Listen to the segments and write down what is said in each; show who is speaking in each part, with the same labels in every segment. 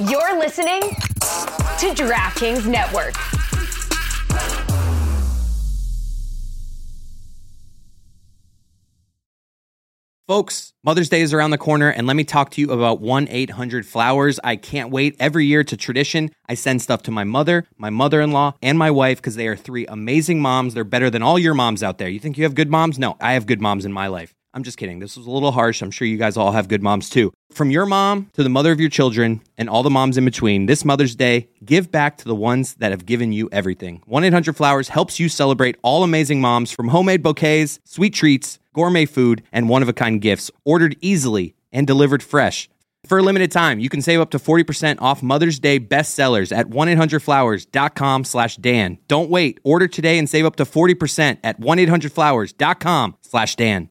Speaker 1: You're listening to DraftKings Network.
Speaker 2: Folks, Mother's Day is around the corner, and let me talk to you about 1 800 Flowers. I can't wait. Every year to tradition, I send stuff to my mother, my mother in law, and my wife because they are three amazing moms. They're better than all your moms out there. You think you have good moms? No, I have good moms in my life. I'm just kidding. This was a little harsh. I'm sure you guys all have good moms too. From your mom to the mother of your children and all the moms in between, this Mother's Day, give back to the ones that have given you everything. 1 800 Flowers helps you celebrate all amazing moms from homemade bouquets, sweet treats, gourmet food, and one of a kind gifts ordered easily and delivered fresh. For a limited time, you can save up to 40% off Mother's Day bestsellers at 1-800-Flowers.com slash Dan. Don't wait. Order today and save up to 40% at 1-800-Flowers.com slash Dan.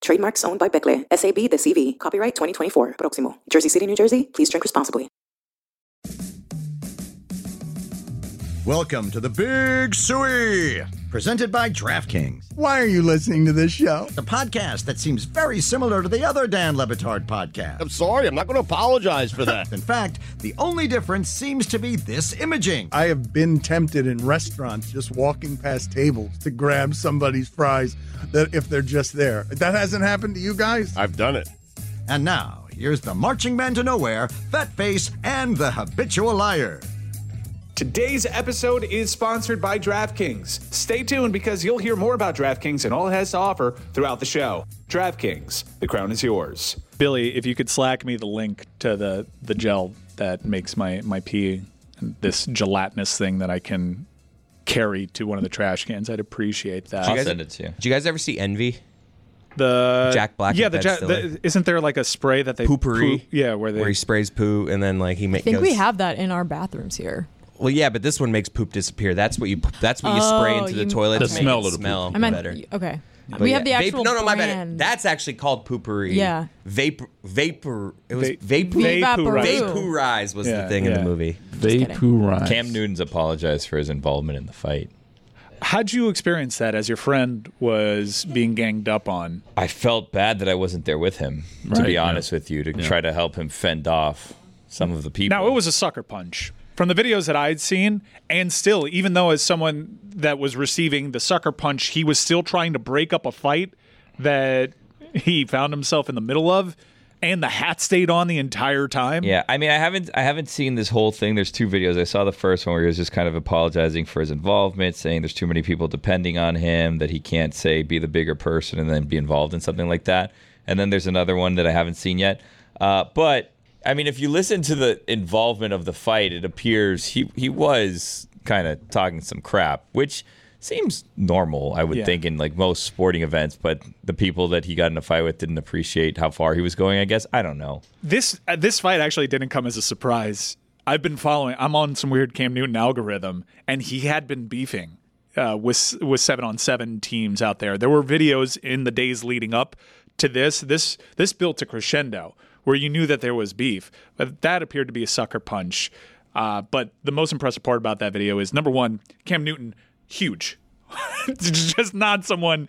Speaker 3: Trademarks owned by Becle, SAB the CV. Copyright 2024. Proximo. Jersey City, New Jersey. Please drink responsibly.
Speaker 4: Welcome to the Big Suey, presented by DraftKings,
Speaker 5: Why are you listening to this show?
Speaker 4: the podcast that seems very similar to the other Dan Le Batard podcast.
Speaker 6: I'm sorry, I'm not going to apologize for that.
Speaker 4: In fact, the only difference seems to be this imaging.
Speaker 5: I have been tempted in restaurants just walking past tables to grab somebody's fries that if they're just there. That hasn't happened to you guys?
Speaker 6: I've done it.
Speaker 4: And now, here's the marching man to nowhere, Fat Face, and the habitual liar.
Speaker 7: Today's episode is sponsored by DraftKings. Stay tuned because you'll hear more about DraftKings and all it has to offer throughout the show. DraftKings, the crown is yours.
Speaker 8: Billy, if you could slack me the link to the the gel that makes my my pee this gelatinous thing that I can carry to one of the trash cans, I'd appreciate that.
Speaker 9: I'll send it to you. Did you guys ever see Envy?
Speaker 8: the
Speaker 9: Jack Black
Speaker 8: Yeah, the, ja- the isn't there like a spray that they
Speaker 9: Poopery.
Speaker 8: poo- yeah, where they
Speaker 9: Where he sprays poo and then like he makes.
Speaker 10: I think we have that in our bathrooms here.
Speaker 9: Well, yeah, but this one makes poop disappear. That's what you. That's what you spray
Speaker 10: Oh,
Speaker 9: into the
Speaker 10: you-
Speaker 9: toilet.
Speaker 10: The
Speaker 9: to make
Speaker 10: smell
Speaker 9: it
Speaker 10: of the poop.
Speaker 9: smell
Speaker 10: I meant
Speaker 9: better.
Speaker 10: okay.
Speaker 9: But
Speaker 10: we
Speaker 9: yeah,
Speaker 10: have the
Speaker 9: vape-
Speaker 10: actual
Speaker 9: no, no, my bad.
Speaker 10: brand.
Speaker 9: That's actually called poopery.
Speaker 10: Yeah.
Speaker 9: Vapor, vapor. It was
Speaker 8: Va-
Speaker 9: vapor.
Speaker 10: Vaporize.
Speaker 9: Vaporize was
Speaker 8: Yeah,
Speaker 9: the thing in
Speaker 8: yeah.
Speaker 9: the movie.
Speaker 10: kidding.
Speaker 11: Cam Newton's apologized for his involvement in the fight.
Speaker 8: How'd you experience that as your friend was being ganged up on?
Speaker 11: I felt bad that I wasn't there with him, to
Speaker 6: Right,
Speaker 11: be
Speaker 6: yeah.
Speaker 11: honest with you, to try to help him fend off some of the people.
Speaker 8: Now it was a sucker punch. From the videos that I'd seen, and still, even though as someone that was receiving the sucker punch, he was still trying to break up a fight that he found himself in the middle of, and the hat stayed on the entire time.
Speaker 11: Yeah, I mean, I haven't, I haven't seen this whole thing. There's two videos. I saw the first one where he was just kind of apologizing for his involvement, saying there's too many people depending on him, that he can't say be the bigger person and then be involved in something like that. And then there's another one that I haven't seen yet. Uh, but I mean, if you listen to the involvement of the fight, it appears he he was kind of talking some crap, which seems normal, I would
Speaker 8: Yeah.
Speaker 11: think, in like most sporting events. But the people that he got in a fight with didn't appreciate how far he was going. I guess I don't know.
Speaker 8: This uh, this fight actually didn't come as a surprise. I've been following. I'm on some weird Cam Newton algorithm, and he had been beefing uh, with with seven on seven teams out there. There were videos in the days leading up to this. This this built to crescendo where you knew that there was beef, but that appeared to be a sucker punch. Uh, but the most impressive part about that video is number one, Cam Newton, huge. just not someone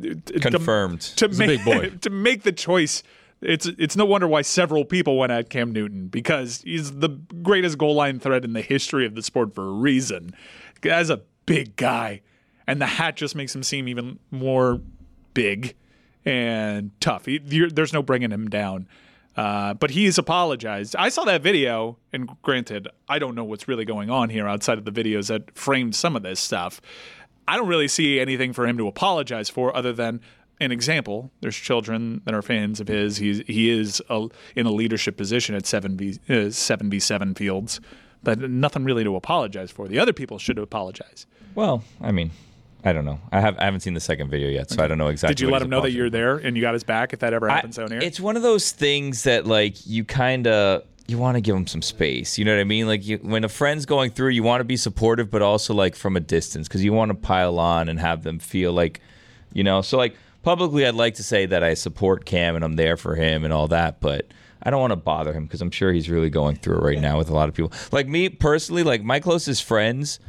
Speaker 8: to-
Speaker 11: Confirmed.
Speaker 8: to,
Speaker 11: a
Speaker 8: make
Speaker 11: big boy.
Speaker 8: to make the choice. It's it's no wonder why several people went at Cam Newton because he's the greatest goal line threat in the history of the sport for a reason. As a big guy, and the hat just makes him seem even more big and tough. He, there's no bringing him down. Uh, but he's apologized. I saw that video, and granted, I don't know what's really going on here outside of the videos that framed some of this stuff. I don't really see anything for him to apologize for other than an example. There's children that are fans of his. He's he is a, in a leadership position at seven v uh, fields, but nothing really to apologize for. The other people should apologize.
Speaker 11: Well, I mean, I don't know. I have I haven't seen the second video yet, so I don't know exactly.
Speaker 8: Did you let him know that you're there and you got his back if that ever
Speaker 11: I-
Speaker 8: happens down here?
Speaker 11: It's one of those things that like you kind of you want to give them some space. You know what I mean? Like you, when a friend's going through, you want to be supportive, but also like from a distance because you want to pile on and have them feel like, you know. So like publicly, I'd like to say that I support Cam and I'm there for him and all that, but I don't want to bother him because I'm sure he's really going through it right now with a lot of people. Like me personally, like my closest friends.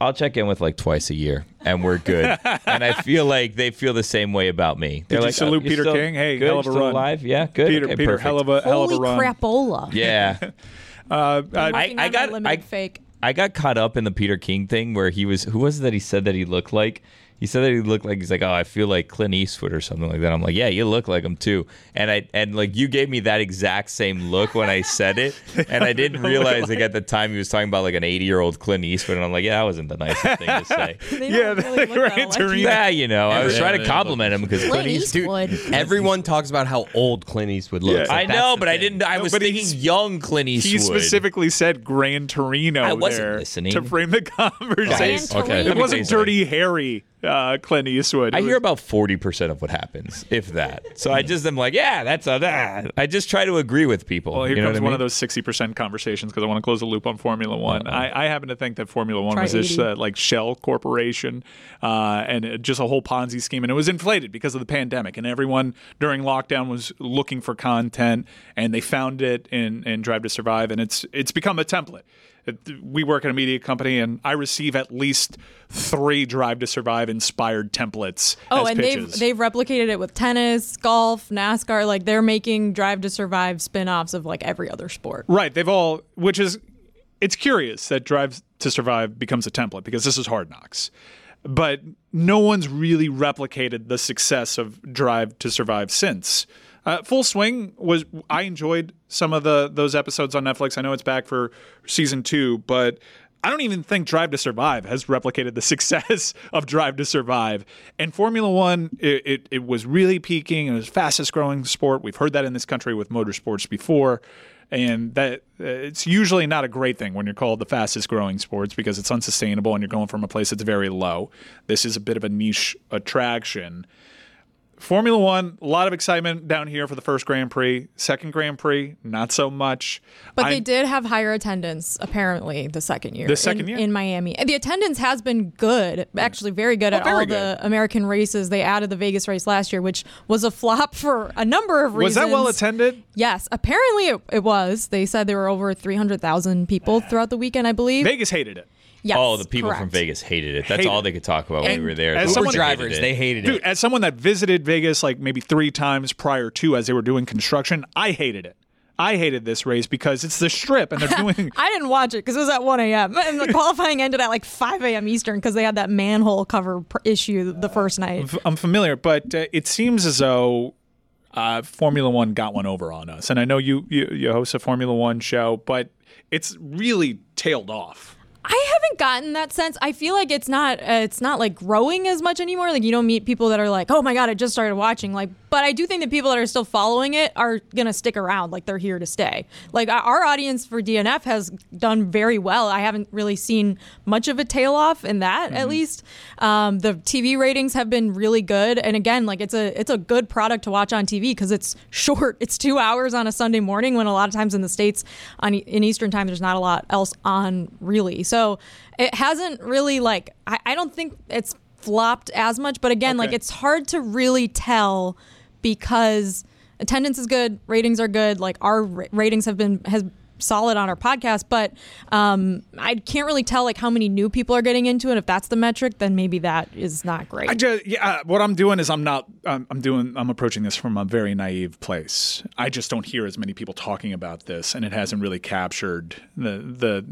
Speaker 11: I'll check in with like twice a year, and we're good. and I feel like they feel the same way about me. They're
Speaker 8: Did you
Speaker 11: like,
Speaker 8: salute
Speaker 11: "Oh,
Speaker 8: Peter
Speaker 11: still
Speaker 8: King? Hey,
Speaker 11: good?
Speaker 8: hell of a
Speaker 11: Still
Speaker 8: run.
Speaker 11: alive? Yeah, good.
Speaker 8: Peter,
Speaker 11: Okay,
Speaker 8: Peter,
Speaker 11: perfect.
Speaker 8: hell of a hell
Speaker 10: Holy
Speaker 8: of a run.
Speaker 10: crapola.
Speaker 11: Yeah.
Speaker 8: Uh,
Speaker 10: I'm
Speaker 8: I,
Speaker 11: I got- I-
Speaker 10: fake.
Speaker 11: I got caught up in the Peter King thing where he was who was it that he said that he looked like? He said that he looked like he's like, Oh, I feel like Clint Eastwood or something like that. I'm like, Yeah, you look like him too. And I and like you gave me that exact same look when I said it. And I didn't realize like at the time he was talking about like an eighty year old Clint Eastwood and I'm like, Yeah, that wasn't the nicest thing to say.
Speaker 10: They
Speaker 8: yeah,
Speaker 10: don't really look
Speaker 8: right,
Speaker 10: that
Speaker 11: yeah, you know, I was
Speaker 2: Yeah,
Speaker 11: trying to compliment him because
Speaker 10: Clint
Speaker 11: Clint Eastwood
Speaker 10: Eastwood.
Speaker 2: Everyone talks about how old Clint Eastwood looks.
Speaker 8: Yeah.
Speaker 11: I
Speaker 2: Like, that's
Speaker 11: know,
Speaker 2: the
Speaker 11: but I didn't I
Speaker 8: No,
Speaker 11: was thinking
Speaker 8: he's-
Speaker 11: young Clint Eastwood.
Speaker 8: He specifically said Gran Torino
Speaker 11: I wasn't
Speaker 8: there
Speaker 11: listening.
Speaker 8: to frame the conversation.
Speaker 10: Gran
Speaker 11: Okay.
Speaker 8: It wasn't Dirty Harry uh, Clint Eastwood.
Speaker 11: I
Speaker 8: It
Speaker 11: hear about forty percent of what happens, if that. So I just am like, yeah, that's a that. I just try to agree with people.
Speaker 8: Well, here
Speaker 11: you know
Speaker 8: comes
Speaker 11: what I
Speaker 8: one
Speaker 11: mean?
Speaker 8: of those sixty percent conversations because I want to close the loop on Formula One. I, I happen to think that Formula One
Speaker 10: Try
Speaker 8: was this uh, like shell corporation uh, and it- just a whole Ponzi scheme, and it was inflated because of the pandemic, and everyone during lockdown was looking for content, and they found it in in Drive to Survive, and it's it's become a template. We work at a media company, and I receive at least three Drive to Survive inspired templates.
Speaker 10: Oh, and they've they've replicated it with tennis, golf, NASCAR. Like they're making Drive to Survive spin-offs of like every other sport.
Speaker 8: Right. They've all, which is, it's curious that Drive to Survive becomes a template because this is Hard Knocks. But no one's really replicated the success of Drive to Survive since. Uh, Full Swing was I enjoyed some of the those episodes on Netflix. I know it's back for season two, but I don't even think Drive to Survive has replicated the success of Drive to Survive. And Formula One, it, it, it was really peaking. It was fastest growing sport. We've heard that in this country with motorsports before. And that uh, it's usually not a great thing when you're called the fastest growing sports because it's unsustainable and you're going from a place that's very low. This is a bit of a niche attraction. Formula One, a lot of excitement down here for the first Grand Prix. Second Grand Prix, not so much.
Speaker 10: But they
Speaker 8: I'm-
Speaker 10: did have higher attendance apparently the second year.
Speaker 8: The second
Speaker 10: in,
Speaker 8: year?
Speaker 10: in Miami. The attendance has been good, actually very good
Speaker 8: Oh,
Speaker 10: at
Speaker 8: very
Speaker 10: all
Speaker 8: good.
Speaker 10: the American races. They added the Vegas race last year, which was a flop for a number of reasons.
Speaker 8: Was that well attended?
Speaker 10: Yes, apparently it, it was. They said there were over 300,000 people throughout the weekend, I believe.
Speaker 8: Vegas hated it.
Speaker 10: Yes,
Speaker 11: oh, the people from. Vegas hated it. That's
Speaker 8: Hated
Speaker 11: all they could talk about when we were there.
Speaker 8: as
Speaker 11: They
Speaker 8: someone-
Speaker 11: hated
Speaker 2: drivers,
Speaker 11: it.
Speaker 2: they hated
Speaker 8: Dude,
Speaker 2: it.
Speaker 8: as someone that visited Vegas like maybe three times prior to as they were doing construction, I hated it. I hated this race because it's the strip and they're doing.
Speaker 10: I didn't watch it because it was at 1 a.m. And the qualifying ended at like 5 a.m. Eastern because they had that manhole cover pr- issue the first night.
Speaker 8: I'm familiar, but uh, it seems as though uh, Formula One got one over on us. And I know you, you you host a Formula One show, but it's really tailed off.
Speaker 10: I haven't gotten that sense. I feel like it's not uh, it's not like growing as much anymore. Like you don't meet people that are like, "Oh my god, I just started watching." Like, but I do think that people that are still following it are going to stick around. Like they're here to stay. Like our- audience for DNF has done very well. I haven't really seen much of a tail off in that at least. Um, the TV ratings have been really good. And again, like it's a it's a good product to watch on TV because it's short. It's 2 hours on a Sunday morning when a lot of times in the states on in Eastern time there's not a lot else on really. So it hasn't really like I, I don't think it's flopped as much, but again, like it's hard to really tell because attendance is good, ratings are good, like our ra- ratings have been has solid on our podcast, but um, I can't really tell like how many new people are getting into it. If that's the metric, then maybe that is not great.
Speaker 8: I just yeah. uh, What I'm doing is I'm not. I'm, I'm doing. I'm approaching this from a very naive place. I just don't hear as many people talking about this, and it hasn't really captured the the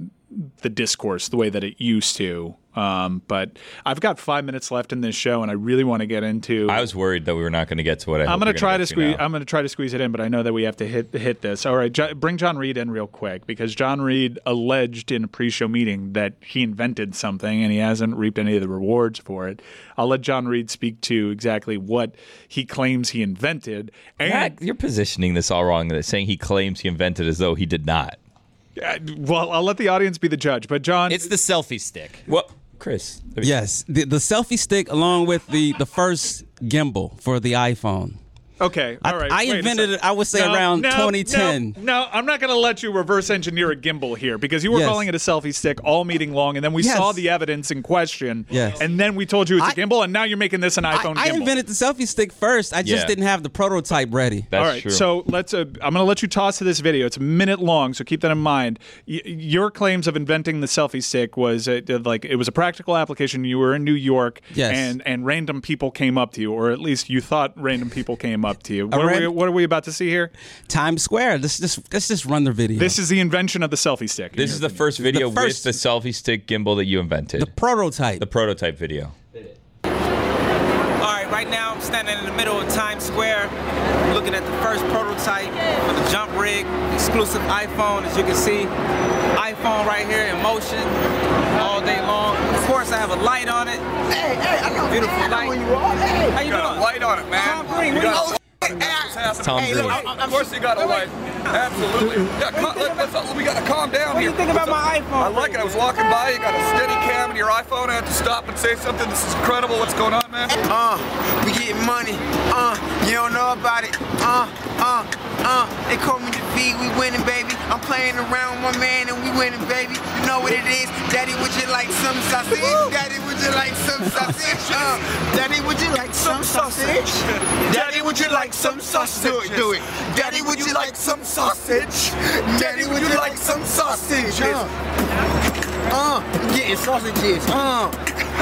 Speaker 8: the discourse the way that it used to. Um, but I've got five minutes left in this show, and I really want to get into.
Speaker 11: I was worried that we were not going to get to what I.
Speaker 8: I'm going to try to squeeze.
Speaker 11: now.
Speaker 8: I'm going to try to squeeze it in, but I know that we have to hit hit this. All right, jo- bring John Reed in real quick because John Reed alleged in a pre-show meeting that he invented something and he hasn't reaped any of the rewards for it. I'll let John Reed speak to exactly what he claims he invented. And
Speaker 11: Matt, you're positioning this all wrong. That saying he claims he invented as though he did not.
Speaker 8: Uh, well, I'll let the audience be the judge. But John,
Speaker 12: It's the selfie stick.
Speaker 11: Well, Chris.
Speaker 13: Yes, the, the selfie stick along with the, the first gimbal for the iPhone.
Speaker 8: Okay, all right.
Speaker 13: I
Speaker 8: wait a
Speaker 13: invented it, I would say, around 2010.
Speaker 8: No, no, I'm not going to let you reverse engineer a gimbal here because you were
Speaker 13: Yes.
Speaker 8: calling it a selfie stick all meeting long, and then we
Speaker 13: Yes.
Speaker 8: saw the evidence in question.
Speaker 13: Yes.
Speaker 8: And then we told you it's a
Speaker 13: I-
Speaker 8: gimbal, and now you're making this an iPhone
Speaker 13: I
Speaker 8: gimbal.
Speaker 13: invented the selfie stick first. I just
Speaker 11: Yeah.
Speaker 13: didn't have the prototype ready.
Speaker 11: That's
Speaker 8: All right,
Speaker 11: true.
Speaker 8: so let's. Uh, I'm going to let you toss to this video. It's a minute long, so keep that in mind. Y- your claims of inventing the selfie stick was uh, like it was a practical application. You were in New York,
Speaker 13: Yes.
Speaker 8: and and random people came up to you, or at least you thought random people came up to you. What, are, we, what are we about to see here?
Speaker 13: Times Square. Let's just let's just run the video.
Speaker 8: This is the invention of the selfie stick.
Speaker 11: This is the
Speaker 8: opinion.
Speaker 11: first video
Speaker 13: first-
Speaker 11: with the selfie stick gimbal that you invented.
Speaker 13: the prototype.
Speaker 11: the prototype video.
Speaker 14: All right, right now I'm standing in the middle of Times Square, looking at the first prototype for the jump rig, exclusive iPhone. As you can see, iPhone right here in motion all day long. Of course, I have a light on it. Hey, hey, I know beautiful light. you are. Hey, how you,
Speaker 15: got
Speaker 14: doing?
Speaker 15: a light on it, man.
Speaker 14: Tom Green,
Speaker 15: You
Speaker 14: what
Speaker 15: got
Speaker 14: you-
Speaker 15: a- It's
Speaker 2: Tom
Speaker 15: hey, look, I- of course you got a light. Absolutely. Yeah, calm, let, let's, we got to calm down
Speaker 14: What do you think about my iPhone?
Speaker 15: I like it. I was walking by. You got a steady cam in your iPhone. I had to stop and say something. This is incredible. What's going on, man?
Speaker 14: Uh, we getting money. Uh, you don't know about it. Uh, uh, uh. They call me the V. We winning, baby. I'm playing around with my man and we winning, baby. You know what it is. Daddy, would you like some sausage? Daddy, would you like some sausage? Uh, Daddy, would you like some sausage? Daddy, would you like some sausage? Do it, do it. Daddy, would you like some sausage? Daddy, would you like some sausage? Uh, getting sausages. Uh,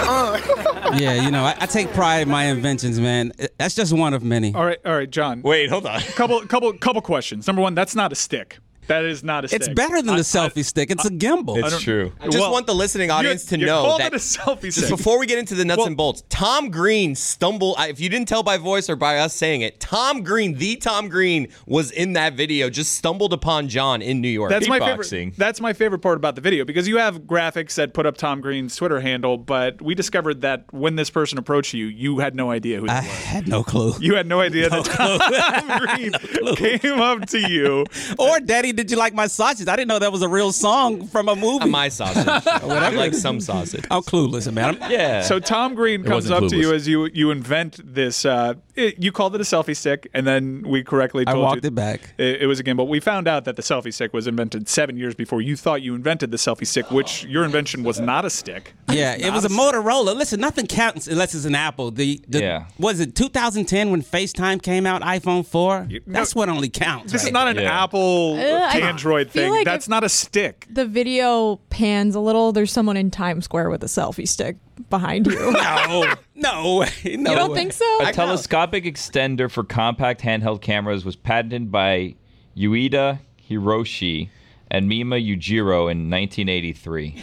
Speaker 14: uh.
Speaker 13: yeah, you know, I, I take pride in my inventions, man. That's just one of many.
Speaker 8: All right, all right, John.
Speaker 11: Wait, hold on.
Speaker 8: couple, couple, couple questions. Number one, that's not a stick. That is not a stick.
Speaker 13: It's better than the selfie stick. It's a gimbal.
Speaker 11: It's true.
Speaker 2: I just
Speaker 8: Well,
Speaker 2: want the listening audience to
Speaker 8: you
Speaker 2: know that
Speaker 8: it a selfie
Speaker 2: just
Speaker 8: stick.
Speaker 2: before we get into the nuts
Speaker 8: Well-
Speaker 2: and bolts, Tom Green stumbled. If you didn't tell by voice or by us saying it, Tom Green, the Tom Green, was in that video. Just stumbled upon John in New York.
Speaker 8: That's my favorite. That's my favorite part about the video because you have graphics that put up Tom Green's Twitter handle, but we discovered that when this person approached you, you had no idea who they
Speaker 13: I
Speaker 8: were.
Speaker 13: had no clue.
Speaker 8: You had no idea that Tom Green came up to you.
Speaker 13: Or, Daddy, did you like my sausage? I didn't know that was a real song from a movie.
Speaker 2: my sausage. I like some sausage.
Speaker 13: I'm clueless, man. I'm-
Speaker 11: Yeah.
Speaker 8: So Tom Green comes
Speaker 11: wasn't
Speaker 8: up to you as you you invent this. Uh, it, you called it a selfie stick, and then we correctly
Speaker 13: I
Speaker 8: told
Speaker 13: walked
Speaker 8: you
Speaker 13: it back.
Speaker 8: It, it was a gimbal. We found out that the selfie stick was invented seven years before you thought you invented the selfie stick, which your invention was not a stick.
Speaker 13: Yeah, it was a Motorola. Listen, nothing counts unless it's an Apple. The, the
Speaker 11: Yeah.
Speaker 13: was it 2010 when FaceTime came out, iPhone 4? That's what only counts.
Speaker 8: This is not an
Speaker 11: Yeah.
Speaker 8: Apple
Speaker 10: Uh, I
Speaker 8: Android
Speaker 10: feel
Speaker 8: thing.
Speaker 10: like
Speaker 8: That's not a stick.
Speaker 10: The video pans a little. There's someone in Times Square with a selfie stick behind you.
Speaker 13: no, no way. No
Speaker 10: you don't
Speaker 13: way.
Speaker 10: think so?
Speaker 11: A telescopic extender for compact handheld cameras was patented by Ueda Hiroshi and Mima Yujiro in 1983.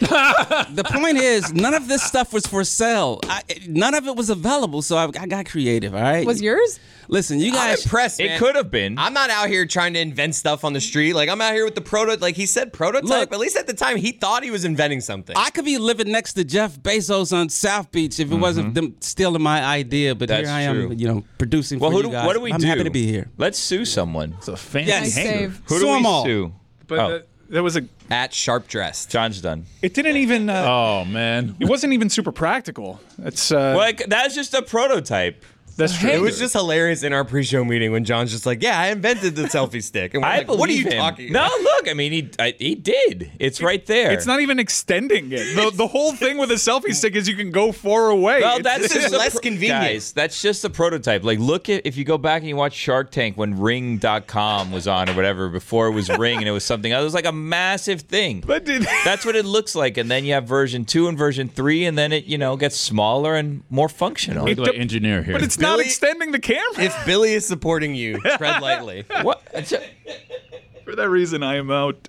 Speaker 13: The point is, none of this stuff was for sale. I, none of it was available, so I, I got creative. All right.
Speaker 10: Was yours?
Speaker 13: Listen, you
Speaker 2: I'm
Speaker 13: guys.
Speaker 2: impressed.
Speaker 11: it could have been.
Speaker 2: I'm not out here trying to invent stuff on the street. Like I'm out here with the proto. Like he said, prototype.
Speaker 13: Look-
Speaker 2: at least at the time, he thought he was inventing something.
Speaker 13: I could be living next to Jeff Bezos on South Beach if it wasn't them stealing my idea. But
Speaker 11: Mm-hmm. That's
Speaker 13: here I am,
Speaker 11: true.
Speaker 13: you know, producing
Speaker 11: well,
Speaker 13: for
Speaker 11: who
Speaker 13: you
Speaker 11: do,
Speaker 13: guys.
Speaker 11: what do we
Speaker 13: I'm
Speaker 11: do?
Speaker 13: happy to be here.
Speaker 11: Let's sue someone.
Speaker 7: It's a fancy
Speaker 13: Yes.
Speaker 10: Save.
Speaker 11: Who
Speaker 13: Sue
Speaker 11: do we
Speaker 13: 'em all.
Speaker 11: sue?
Speaker 8: But
Speaker 11: Oh.
Speaker 8: uh, there was a.
Speaker 2: at sharp dressed.
Speaker 11: John's done.
Speaker 8: It didn't even. Uh,
Speaker 7: Oh man.
Speaker 8: It wasn't even super practical. It's. Uh,
Speaker 11: Like that's just a prototype.
Speaker 8: That's true.
Speaker 2: It was just hilarious in our pre-show meeting when John's just like, "Yeah, I invented the selfie stick," and we're
Speaker 11: I
Speaker 2: like, "What are you
Speaker 11: believe him.
Speaker 2: talking
Speaker 11: No, look. I mean, he I, he did. It's right there.
Speaker 8: It's not even extending it. The, the whole thing with a selfie stick is you can go far away.
Speaker 11: Well,
Speaker 8: It's-
Speaker 11: that's just
Speaker 2: less
Speaker 11: pro-
Speaker 2: convenient.
Speaker 11: Guys, that's just a prototype. Like, look at if you go back and you watch Shark Tank when Ring.com was on or whatever before it was Ring and it was something else. It was like a massive thing.
Speaker 8: But did,
Speaker 11: That's what it looks like, and then you have version two and version three, and then it you know gets smaller and more functional.
Speaker 7: Look like engineer here.
Speaker 8: but it's not extending the camera.
Speaker 2: If Billy is supporting you, tread lightly.
Speaker 11: what?
Speaker 8: For that reason, I am out.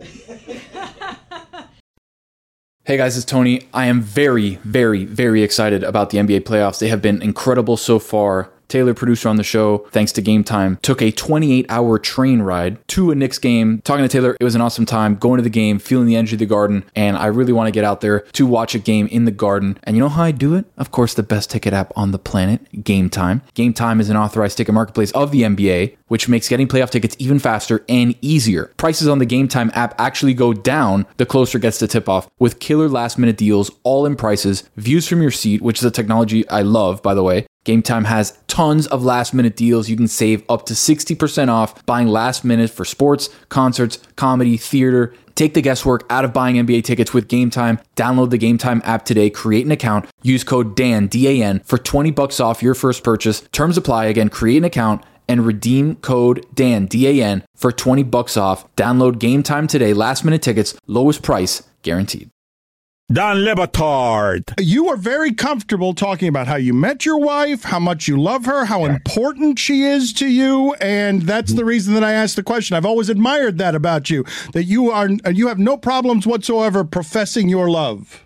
Speaker 16: Hey guys, it's Tony. I am very, very, very excited about the NBA playoffs. They have been incredible so far. Taylor, producer on the show, thanks to Game Time, took a 28 hour train ride to a Knicks game. Talking to Taylor, it was an awesome time going to the game, feeling the energy of the garden, and I really want to get out there to watch a game in the garden. And you know how I do it? Of course, the best ticket app on the planet, Game Time. Game Time is an authorized ticket marketplace of the NBA, which makes getting playoff tickets even faster and easier. Prices on the Game Time app actually go down the closer it gets to tip off with killer last minute deals, all in prices, views from your seat, which is a technology I love, by the way Game Time has tons of last minute deals. You can save up to 60% off buying last minute for sports, concerts, comedy, theater. Take the guesswork out of buying NBA tickets with Game Time. Download the Game Time app today, create an account, use code DAN, D A N, for 20 bucks off your first purchase. Terms apply. Again, create an account and redeem code DAN, D A N, for 20 bucks off. Download Game Time today. Last minute tickets, lowest price guaranteed.
Speaker 5: Dan Le Batard. You are very comfortable talking about how you met your wife, how much you love her, how important she is to you, and that's the reason that I asked the question. I've always admired that about you, that you are you have no problems whatsoever professing your love.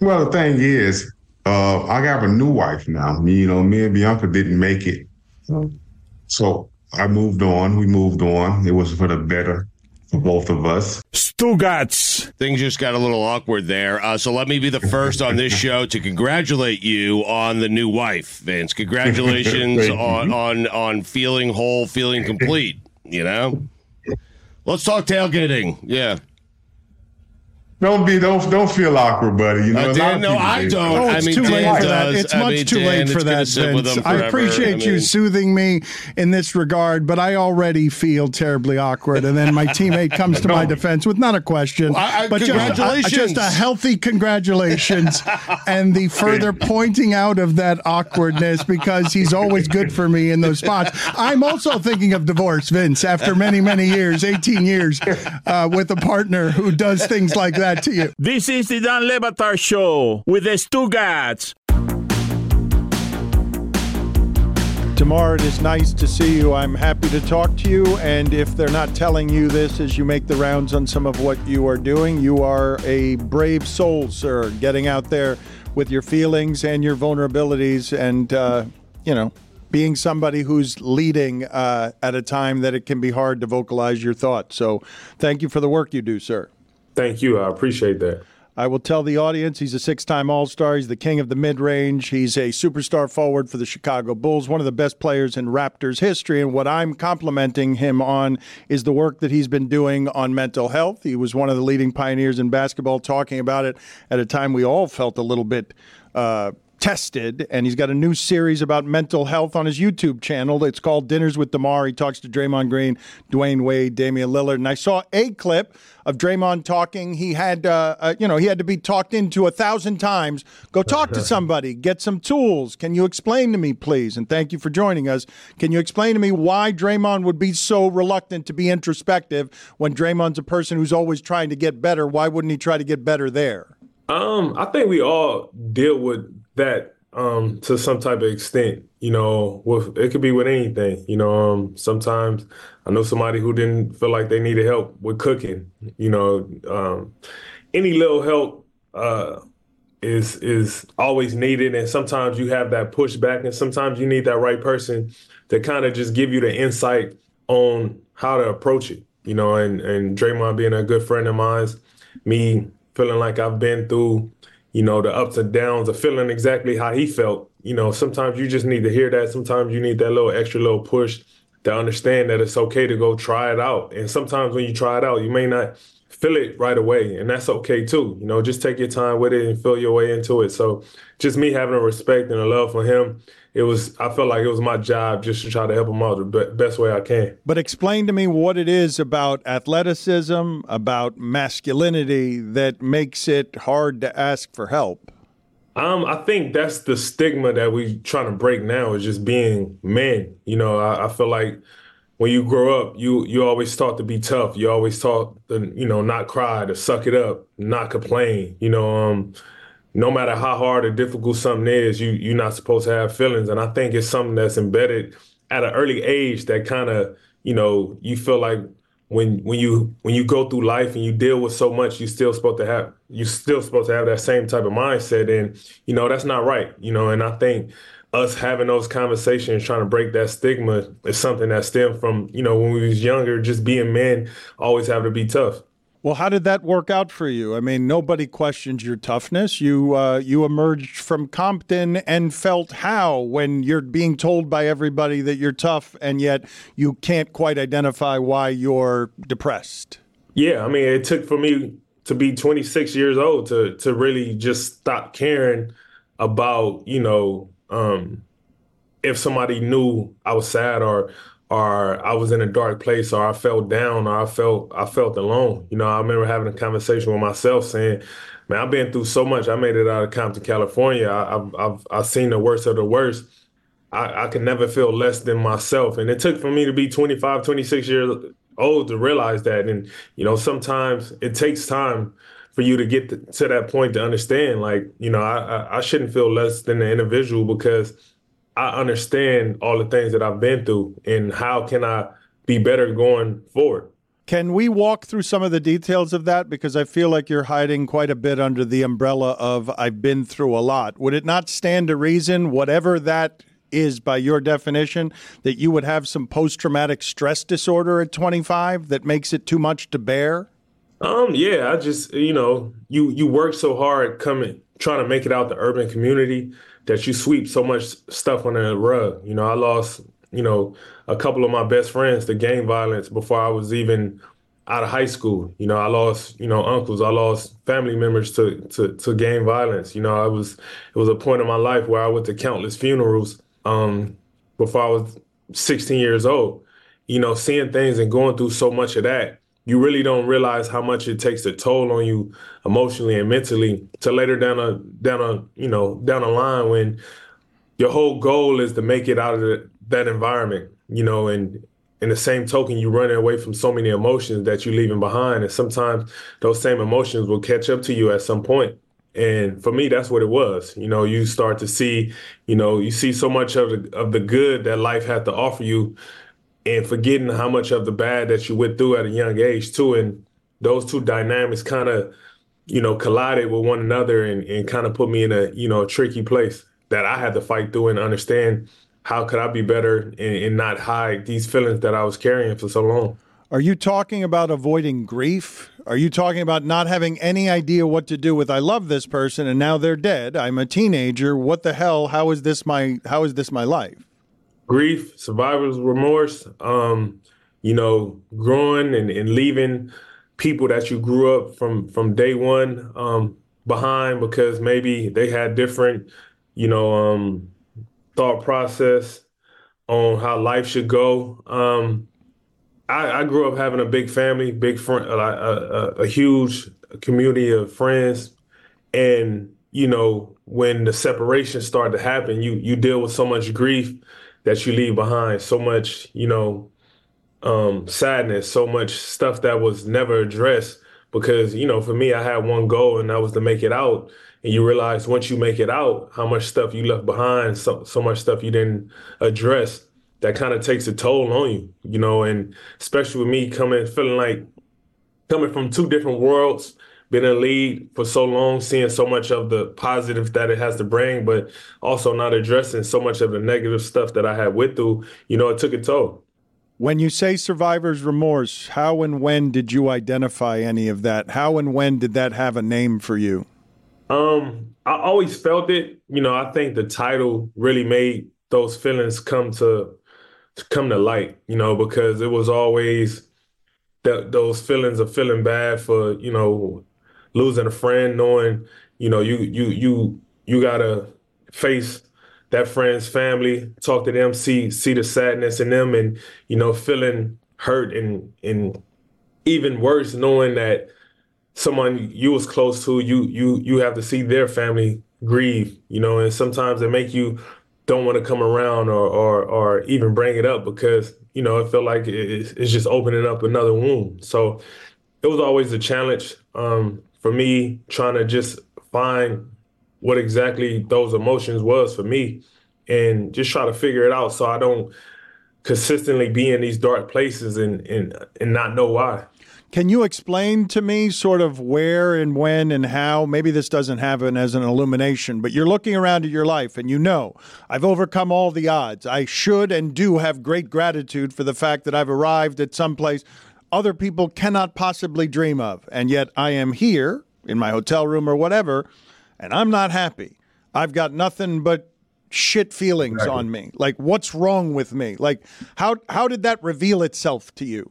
Speaker 17: Well, the thing is, uh, I got a new wife now. You know, me and Bianca didn't make it, so I moved on. We moved on. It was for the better for both of us.
Speaker 6: Stugotz. Things just got a little awkward there. Uh, so let me be the first on this show to congratulate you on the new wife, Vince. Congratulations on, on on feeling whole, feeling complete. You know. Let's talk tailgating. Yeah.
Speaker 17: Don't be don't don't feel awkward, buddy. You know,
Speaker 6: Uh, Dan, no, I
Speaker 17: do.
Speaker 6: don't.
Speaker 5: Oh,
Speaker 6: I
Speaker 5: it's
Speaker 6: mean,
Speaker 5: too
Speaker 6: Dan
Speaker 5: late for that. It's
Speaker 6: I
Speaker 5: much
Speaker 6: mean,
Speaker 5: too
Speaker 6: Dan,
Speaker 5: late for that,
Speaker 6: sit
Speaker 5: Vince. I appreciate
Speaker 6: I
Speaker 5: you soothing me in this regard, but I already feel terribly awkward. And then my teammate comes to my defense with not a question,
Speaker 6: I- I-
Speaker 5: but just,
Speaker 6: congratulations.
Speaker 5: just a healthy congratulations and the further pointing out of that awkwardness because he's always good for me in those spots. I'm also thinking of divorce, Vince, after many, many years, 18 years, uh, with a partner who does things like that to you.
Speaker 18: This is the Dan Le Batard Show with the Stugotz.
Speaker 5: DeMar, it is nice to see you. I'm happy to talk to you. And if they're not telling you this as you make the rounds on some of what you are doing, you are a brave soul, sir, getting out there with your feelings and your vulnerabilities and, uh, you know, being somebody who's leading uh, at a time that it can be hard to vocalize your thoughts. So thank you for the work you do, sir.
Speaker 19: Thank you. I appreciate that.
Speaker 5: I will tell the audience he's a six time All Star. He's the king of the mid range. He's a superstar forward for the Chicago Bulls, one of the best players in Raptors history. And what I'm complimenting him on is the work that he's been doing on mental health. He was one of the leading pioneers in basketball, talking about it at a time we all felt a little bit. Uh, tested and he's got a new series about mental health on his YouTube channel. It's called Dinners with DeMar. He talks to Draymond Green, Dwyane Wade, Damian Lillard. And I saw a clip of Draymond talking. He had, uh, uh, you know, he had to be talked into a thousand times. Go talk to somebody, get some tools. Can you explain to me, please? And thank you for joining us. Can you explain to me why Draymond would be so reluctant to be introspective when Draymond's a person who's always trying to get better? Why wouldn't he try to get better there?
Speaker 19: Um, I think we all deal with that um to some type of extent. You know, with it could be with anything. You know, um sometimes I know somebody who didn't feel like they needed help with cooking. You know, um any little help uh is is always needed and sometimes you have that pushback and sometimes you need that right person to kind of just give you the insight on how to approach it. You know, and and Draymond being a good friend of mine, me feeling like I've been through, you know, the ups and downs of feeling exactly how he felt. You know, sometimes you just need to hear that. Sometimes you need that little extra little push to understand that it's okay to go try it out. And sometimes when you try it out, you may not feel it right away, and that's okay too. You know, just take your time with it and feel your way into it. So, just me having a respect and a love for him, it was. I felt like it was my job just to try to help him out the best way I can.
Speaker 5: But explain to me what it is about athleticism, about masculinity that makes it hard to ask for help.
Speaker 19: Um, I think that's the stigma that we trying to break now is just being men. You know, I, I feel like when you grow up, you you always taught to be tough. You always taught to you know not cry, to suck it up, not complain. You know, um, no matter how hard or difficult something is, you you're not supposed to have feelings. And I think it's something that's embedded at an early age that kind of you know you feel like when when you when you go through life and you deal with so much, you still supposed to have you still supposed to have that same type of mindset, and you know that's not right. You know, and I think us having those conversations, trying to break that stigma, is something that stemmed from you know when we was younger, just being men, always have to be tough.
Speaker 5: Well, how did that work out for you? I mean, nobody questions your toughness. You uh, you emerged from Compton and felt how when you're being told by everybody that you're tough, and yet you can't quite identify why you're depressed.
Speaker 19: Yeah, I mean, it took for me to be 26 years old to to really just stop caring about you know um, if somebody knew I was sad or or I was in a dark place or I felt down or I felt I felt alone. You know, I remember having a conversation with myself saying, "Man, I've been through so much. I made it out of Compton, California. I, have I've I've seen the worst of the worst. I, I can never feel less than myself. And it took for me to be 25, 26 years old to realize that. And you know, sometimes it takes time for you to get to, that point to understand. Like, you know, I, I I shouldn't feel less than the individual because I understand all the things that I've been through and how can I be better going forward.
Speaker 5: Can we walk through some of the details of that? Because I feel like you're hiding quite a bit under the umbrella of I've been through a lot. Would it not stand to reason, whatever that is by your definition, that you would have some post traumatic stress disorder at 25 that makes it too much to bear?
Speaker 19: Um, yeah, I just you know, you you work so hard coming trying to make it out the urban community that you sweep so much stuff under the rug. You know, I lost, you know, a couple of my best friends to gang violence before I was even out of high school. You know, I lost, you know, uncles, I lost family members to to to gang violence. You know, I was it was a point in my life where I went to countless funerals um before I was 16 years old. You know, seeing things and going through so much of that you really don't realize how much it takes a toll on you emotionally and mentally to later down a down a you know down a line when your whole goal is to make it out of the, that environment you know and in the same token you're running away from so many emotions that you're leaving behind. And sometimes those same emotions will catch up to you at some point. And for me that's what it was. You know you start to see you know you see so much of the, of the good that life had to offer you and forgetting how much of the bad that you went through at a young age too. And those two dynamics kind of, you know, collided with one another and, and kind of put me in a, you know, a tricky place that I had to fight through and understand how could I be better and, and not hide these feelings that I was carrying for so long.
Speaker 5: Are you talking about avoiding grief? Are you talking about not having any idea what to do with I love this person and now they're dead? I'm a teenager. What the hell? How is this my how is this my life?
Speaker 19: Grief, survivor's remorse, um, you know, growing and, and leaving people that you grew up from from day one um, behind because maybe they had different, you know, um, thought process on how life should go. Um, I, I, grew up having a big family, big friend, a, a, a huge community of friends, and you know, when the separation started to happen, you you deal with so much grief that you leave behind, so much, you know, um, sadness, so much stuff that was never addressed. Because, you know, for me, I had one goal and that was to make it out. And you realize once you make it out, how much stuff you left behind, so, so much stuff you didn't address that kind of takes a toll on you, you know, and especially with me coming, feeling like coming from two different worlds, been in league for so long, seeing so much of the positive that it has to bring, but also not addressing so much of the negative stuff that I had went through, you know, it took a toll.
Speaker 5: When you say survivor's remorse, how and when did you identify any of that? How and when did that have a name for you?
Speaker 19: Um, I always felt it. You know, I think the title really made those feelings come to, to come to light, you know, because it was always that those feelings of feeling bad for, you know, losing a friend, knowing you know you you you you gotta face that friend's family, talk to them, see see the sadness in them, and you know feeling hurt and and even worse knowing that someone you was close to you you you have to see their family grieve you know and sometimes they make you don't want to come around or or or even bring it up because you know it felt like it's just opening up another wound. So it was always a challenge um, for me trying to just find what exactly those emotions was for me and just try to figure it out so I don't consistently be in these dark places and and and not know why.
Speaker 5: Can you explain to me sort of where and when and how? Maybe this doesn't happen as an illumination, but you're looking around at your life and you know, I've overcome all the odds. I should and do have great gratitude for the fact that I've arrived at some place other people cannot possibly dream of. And yet I am here in my hotel room or whatever, and I'm not happy. I've got nothing but shit feelings exactly. on me. Like what's wrong with me? Like how how did that reveal itself to you?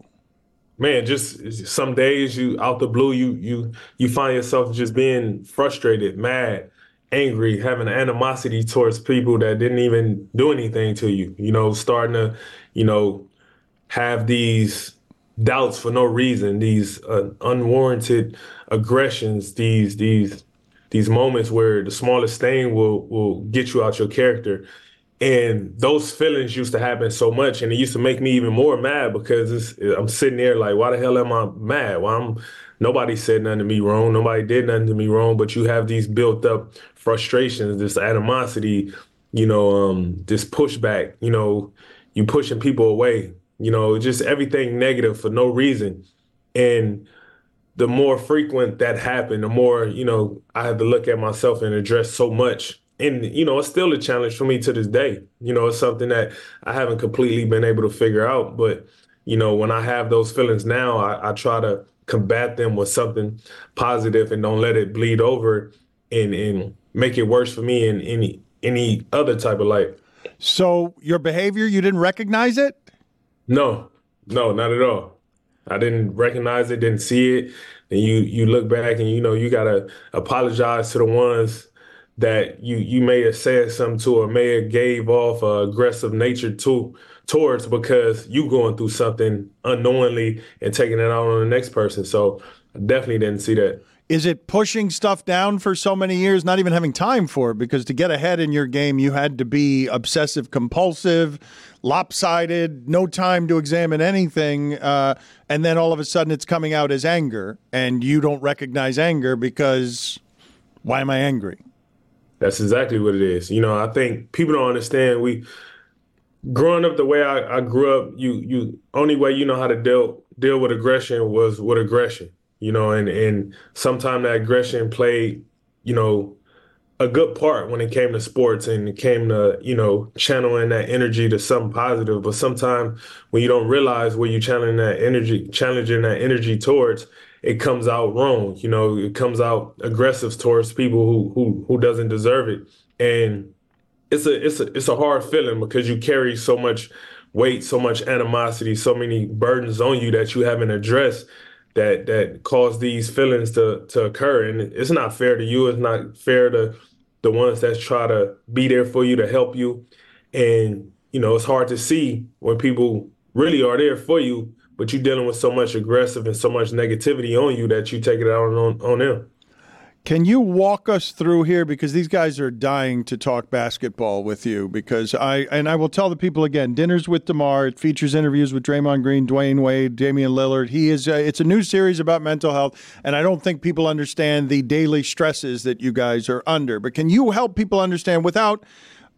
Speaker 19: Man, just some days you out the blue you you you find yourself just being frustrated, mad, angry, having animosity towards people that didn't even do anything to you. You know, starting to, you know, have these doubts for no reason, these uh, unwarranted aggressions, these these these moments where the smallest thing will will get you out your character. And those feelings used to happen so much, and it used to make me even more mad because I'm sitting there like, why the hell am I mad? Why I'm nobody said nothing to me wrong, nobody did nothing to me wrong, but you have these built up frustrations, this animosity, you know, um, this pushback, you know, you pushing people away, you know, just everything negative for no reason. And the more frequent that happened, the more, you know, I had to look at myself and address so much. And, you know, it's still a challenge for me to this day. You know, it's something that I haven't completely been able to figure out. But, you know, when I have those feelings now, I, I try to combat them with something positive and don't let it bleed over and, and make it worse for me in any any other type of life.
Speaker 5: So your behavior, you didn't recognize it?
Speaker 19: No, no, not at all. I didn't recognize it, didn't see it. And you you look back and you know you gotta apologize to the ones that you you may have said something to or may have gave off a aggressive nature to towards because you going through something unknowingly and taking it out on the next person. So I definitely didn't see that.
Speaker 5: Is it pushing stuff down for so many years, not even having time for it? Because to get ahead in your game, you had to be obsessive compulsive, lopsided, no time to examine anything. Uh, and then all of a sudden it's coming out as anger, and you don't recognize anger because why am I angry?
Speaker 19: That's exactly what it is. You know, I think people don't understand. We, growing up the way I, I grew up, you, you, only way you know how to deal, deal with aggression was with aggression you know, and and sometimes that aggression played, you know, a good part when it came to sports and it came to, you know, channeling that energy to something positive. But sometimes when you don't realize where you're channeling that energy, challenging that energy towards, it comes out wrong. You know, it comes out aggressive towards people who who who doesn't deserve it. And it's a it's a it's a hard feeling because you carry so much weight, so much animosity, so many burdens on you that you haven't addressed that that cause these feelings to to occur and it's not fair to you it's not fair to the ones that try to be there for you to help you. And you know it's hard to see when people really are there for you but you're dealing with so much aggressive and so much negativity on you that you take it out on on them
Speaker 5: can you walk us through here because these guys are dying to talk basketball with you? Because I and I will tell the people again, dinners with DeMar. It features interviews with Draymond Green, Dwyane Wade, Damian Lillard. He is. Uh, it's a new series about mental health, and I don't think people understand the daily stresses that you guys are under. But can you help people understand without?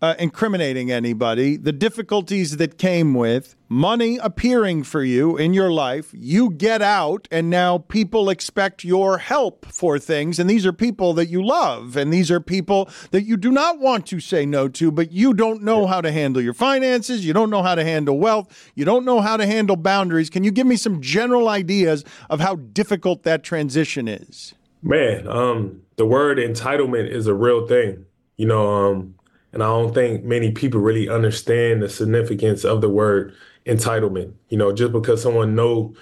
Speaker 5: Uh, incriminating anybody, the difficulties that came with money appearing for you in your life. You get out, and now people expect your help for things. And these are people that you love, and these are people that you do not want to say no to, but you don't know how to handle your finances. You don't know how to handle wealth. You don't know how to handle boundaries. Can you give me some general ideas of how difficult that transition is?
Speaker 19: Man, um, the word entitlement is a real thing. You know, um, and I don't think many people really understand the significance of the word entitlement. You know, just because someone know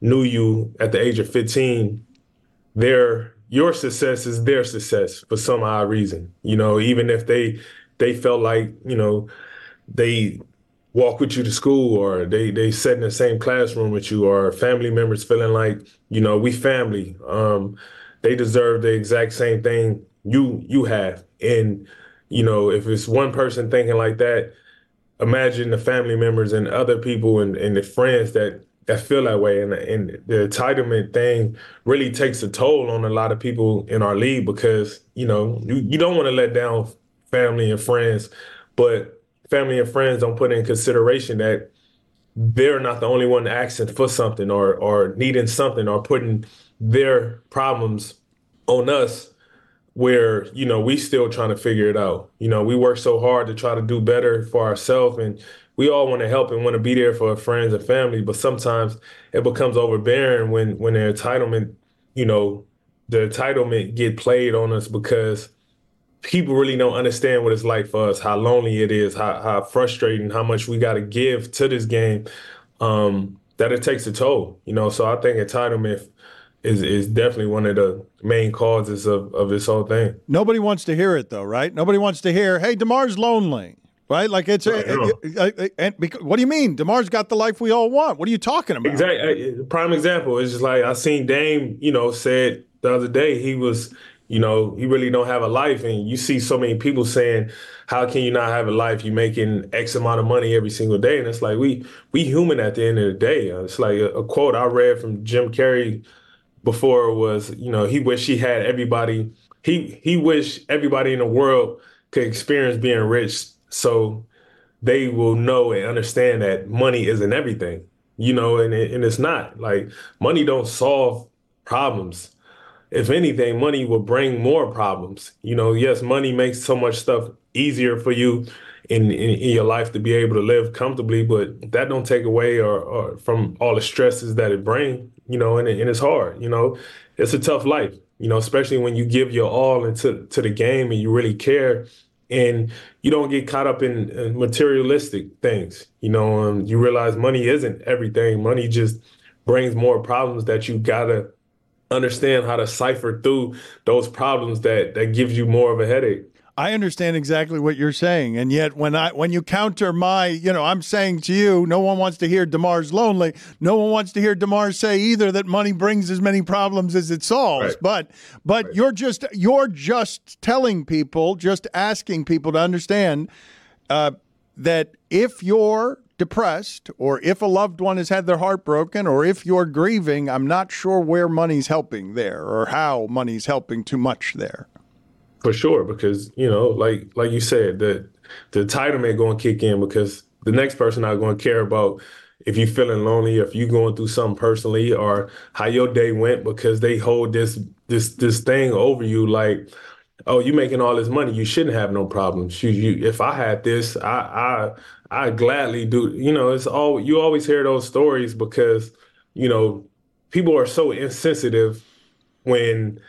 Speaker 19: knew you at the age of 15, their your success is their success for some odd reason. You know, even if they they felt like, you know, they walk with you to school or they they sit in the same classroom with you or family members feeling like, you know, we family. Um, they deserve the exact same thing you you have. And you know, if it's one person thinking like that, imagine the family members and other people and, and the friends that that feel that way. And, and the entitlement thing really takes a toll on a lot of people in our league because, you know, you, you don't want to let down family and friends, but family and friends don't put in consideration that they're not the only one asking for something or or needing something or putting their problems on us where you know we still trying to figure it out. You know we work so hard to try to do better for ourselves and we all want to help and want to be there for our friends and family but sometimes it becomes overbearing when when the entitlement you know the entitlement get played on us because people really don't understand what it's like for us how lonely it is how, how frustrating how much we got to give to this game um, that it takes a toll you know? So i think entitlement is is definitely one of the main causes of, of this whole thing.
Speaker 5: Nobody wants to hear it though, right? Nobody wants to hear, "Hey, DeMar's lonely." Right? Like it's and because, what do you mean? DeMar's got the life we all want. What are you talking about?
Speaker 19: Exactly. Prime example is just like I seen Dame, you know, said the other day he was, you know, he really don't have a life, and you see so many people saying, "How can you not have a life? You're making X amount of money every single day?" And it's like we we human at the end of the day. It's like a, a quote I read from Jim Carrey before was, you know, he wished he had everybody. He he wished everybody in the world could experience being rich, so they will know and understand that money isn't everything. You know, and it, and it's not like money don't solve problems. If anything, money will bring more problems. You know, yes, money makes so much stuff easier for you in, in, in your life to be able to live comfortably, but that don't take away or, or from all the stresses that it brings you know, and, and it's hard, you know, it's a tough life, you know, especially when you give your all into to the game and you really care and you don't get caught up in, in materialistic things. You know, um, you realize money isn't everything. Money just brings more problems that you gotta understand how to cipher through those problems that that gives you more of a headache.
Speaker 5: I understand exactly what you're saying, and yet when I when you counter my, you know, I'm saying to you, no one wants to hear DeMar's lonely. No one wants to hear DeMar say either that money brings as many problems as it solves. Right. But but right. you're just you're just telling people, just asking people to understand uh, that if you're depressed or if a loved one has had their heart broken or if you're grieving, I'm not sure where money's helping there or how money's helping too much there.
Speaker 19: For sure, because you know, like like you said, the the entitlement going to kick in because the next person not going to care about if you're feeling lonely, if you're going through something personally, or how your day went because they hold this this this thing over you like, oh, you making all this money, you shouldn't have no problems. You, you if I had this, I I I gladly do. You know, it's all you always hear those stories because you know people are so insensitive when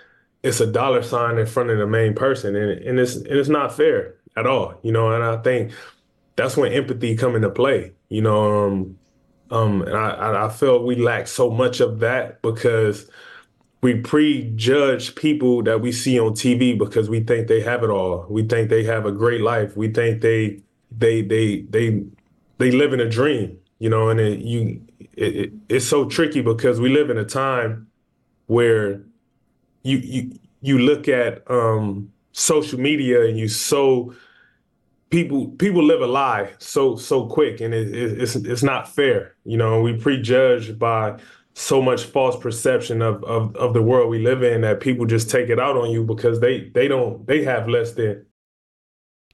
Speaker 19: it's a dollar sign in front of the main person, and and it's and it's not fair at all, you know. And I think that's when empathy come into play, you know. Um, um, and I I feel we lack so much of that because we prejudge people that we see on TV because we think they have it all. We think they have a great life. We think they they they they they live in a dream, you know. And it, you it, it, it's so tricky because we live in a time where you you you look at um, social media and you so people people live a lie so so quick and it, it, it's it's not fair you know we prejudge by so much false perception of, of of the world we live in that people just take it out on you because they they don't they have less than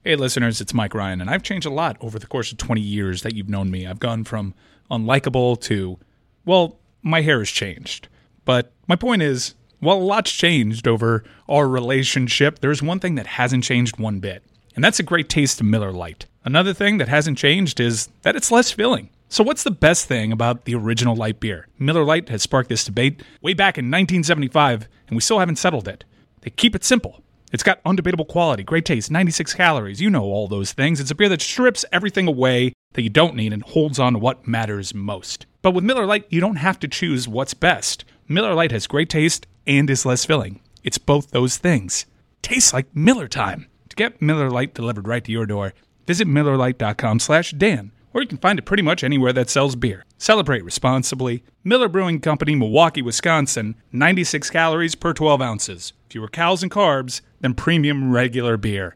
Speaker 8: Hey, listeners, it's Mike Ryan, and I've changed a lot over the course of 20 years that you've known me. I've gone from unlikable to, well, my hair has changed. But my point is, while a lot's changed over our relationship, there's one thing that hasn't changed one bit, and that's a great taste of Miller Lite. Another thing that hasn't changed is that it's less filling. So, what's the best thing about the original light beer? Miller Lite has sparked this debate way back in 1975, and we still haven't settled it. They keep it simple. It's got undebatable quality, great taste, 96 calories. You know all those things. It's a beer that strips everything away that you don't need and holds on to what matters most. But with Miller Lite, you don't have to choose what's best. Miller Lite has great taste and is less filling. It's both those things. Tastes like Miller time. To get Miller Lite delivered right to your door, visit MillerLite.com slash Dan, or you can find it pretty much anywhere that sells beer. Celebrate responsibly. Miller Brewing Company, Milwaukee, Wisconsin, 96 calories per 12 ounces. Fewer calories and carbs than premium regular beer.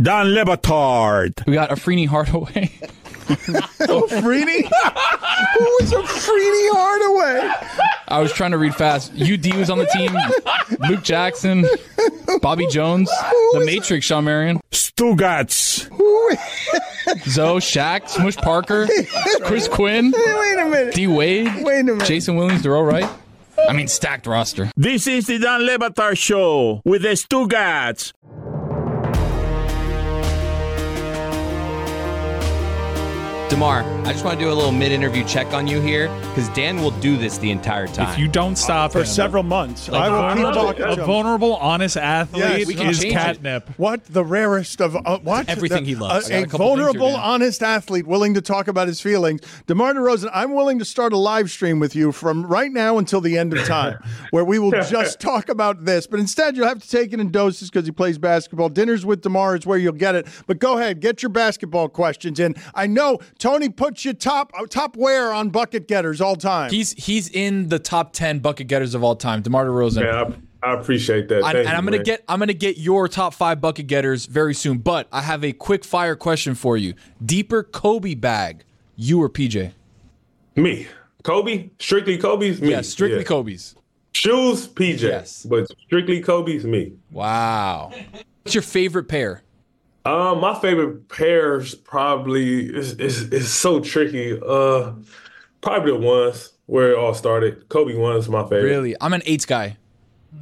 Speaker 18: Dan Le Batard.
Speaker 20: We got Afrini Hardaway.
Speaker 5: oh, Freeney? Who was a Freeney Hardaway?
Speaker 20: I was trying to read fast. UD was on the team. Luke Jackson, Bobby Jones, The Matrix, Shawn Marion.
Speaker 18: Stugotz.
Speaker 20: Zoe, Shaq, Smush Parker, Chris Quinn,
Speaker 5: Wait a minute.
Speaker 20: D Wade,
Speaker 5: Wait a minute.
Speaker 20: Jason Williams, Dorell Wright. I mean, stacked roster.
Speaker 18: This is the Dan Le Batard Show with the Stugotz.
Speaker 2: DeMar, I just want to do a little mid-interview check on you here because Dan will do this the entire time.
Speaker 8: If you don't stop
Speaker 5: for
Speaker 8: him,
Speaker 5: several months.
Speaker 8: Like,
Speaker 5: I will keep talking
Speaker 8: a
Speaker 5: to
Speaker 8: vulnerable, honest athlete
Speaker 5: Yes, we
Speaker 8: is
Speaker 5: change it.
Speaker 8: catnip.
Speaker 5: What the rarest of uh, what
Speaker 8: Everything
Speaker 5: The-
Speaker 8: he loves.
Speaker 5: A,
Speaker 8: I
Speaker 5: a
Speaker 8: a
Speaker 5: vulnerable, honest athlete willing to talk about his feelings. DeMar DeRozan, I'm willing to start a live stream with you from right now until the end of time, where we will just talk about this. But instead, you'll have to take it in doses because he plays basketball. Dinners with DeMar is where you'll get it. But go ahead, get your basketball questions in. I know Tony puts you top uh, top where on bucket getters all time.
Speaker 16: He's he's in the top ten bucket getters of all time. DeMar DeRozan.
Speaker 19: Man, I, I appreciate that.
Speaker 16: I-
Speaker 19: Thank
Speaker 16: and I'm gonna
Speaker 19: man.
Speaker 16: get I'm gonna get your top five bucket getters very soon. But I have a quick fire question for you. Deeper Kobe bag, you or PJ?
Speaker 19: me. Kobe, strictly Kobe's me.
Speaker 16: Yes, strictly
Speaker 19: Yeah.
Speaker 16: Kobe's.
Speaker 19: Shoes, PJ.
Speaker 16: Yes.
Speaker 19: But strictly Kobe's me.
Speaker 16: Wow. What's your favorite pair?
Speaker 19: Um, my favorite pairs probably is is, is so tricky. Uh, probably the ones where it all started. Kobe one's my favorite.
Speaker 16: Really, I'm an eights guy.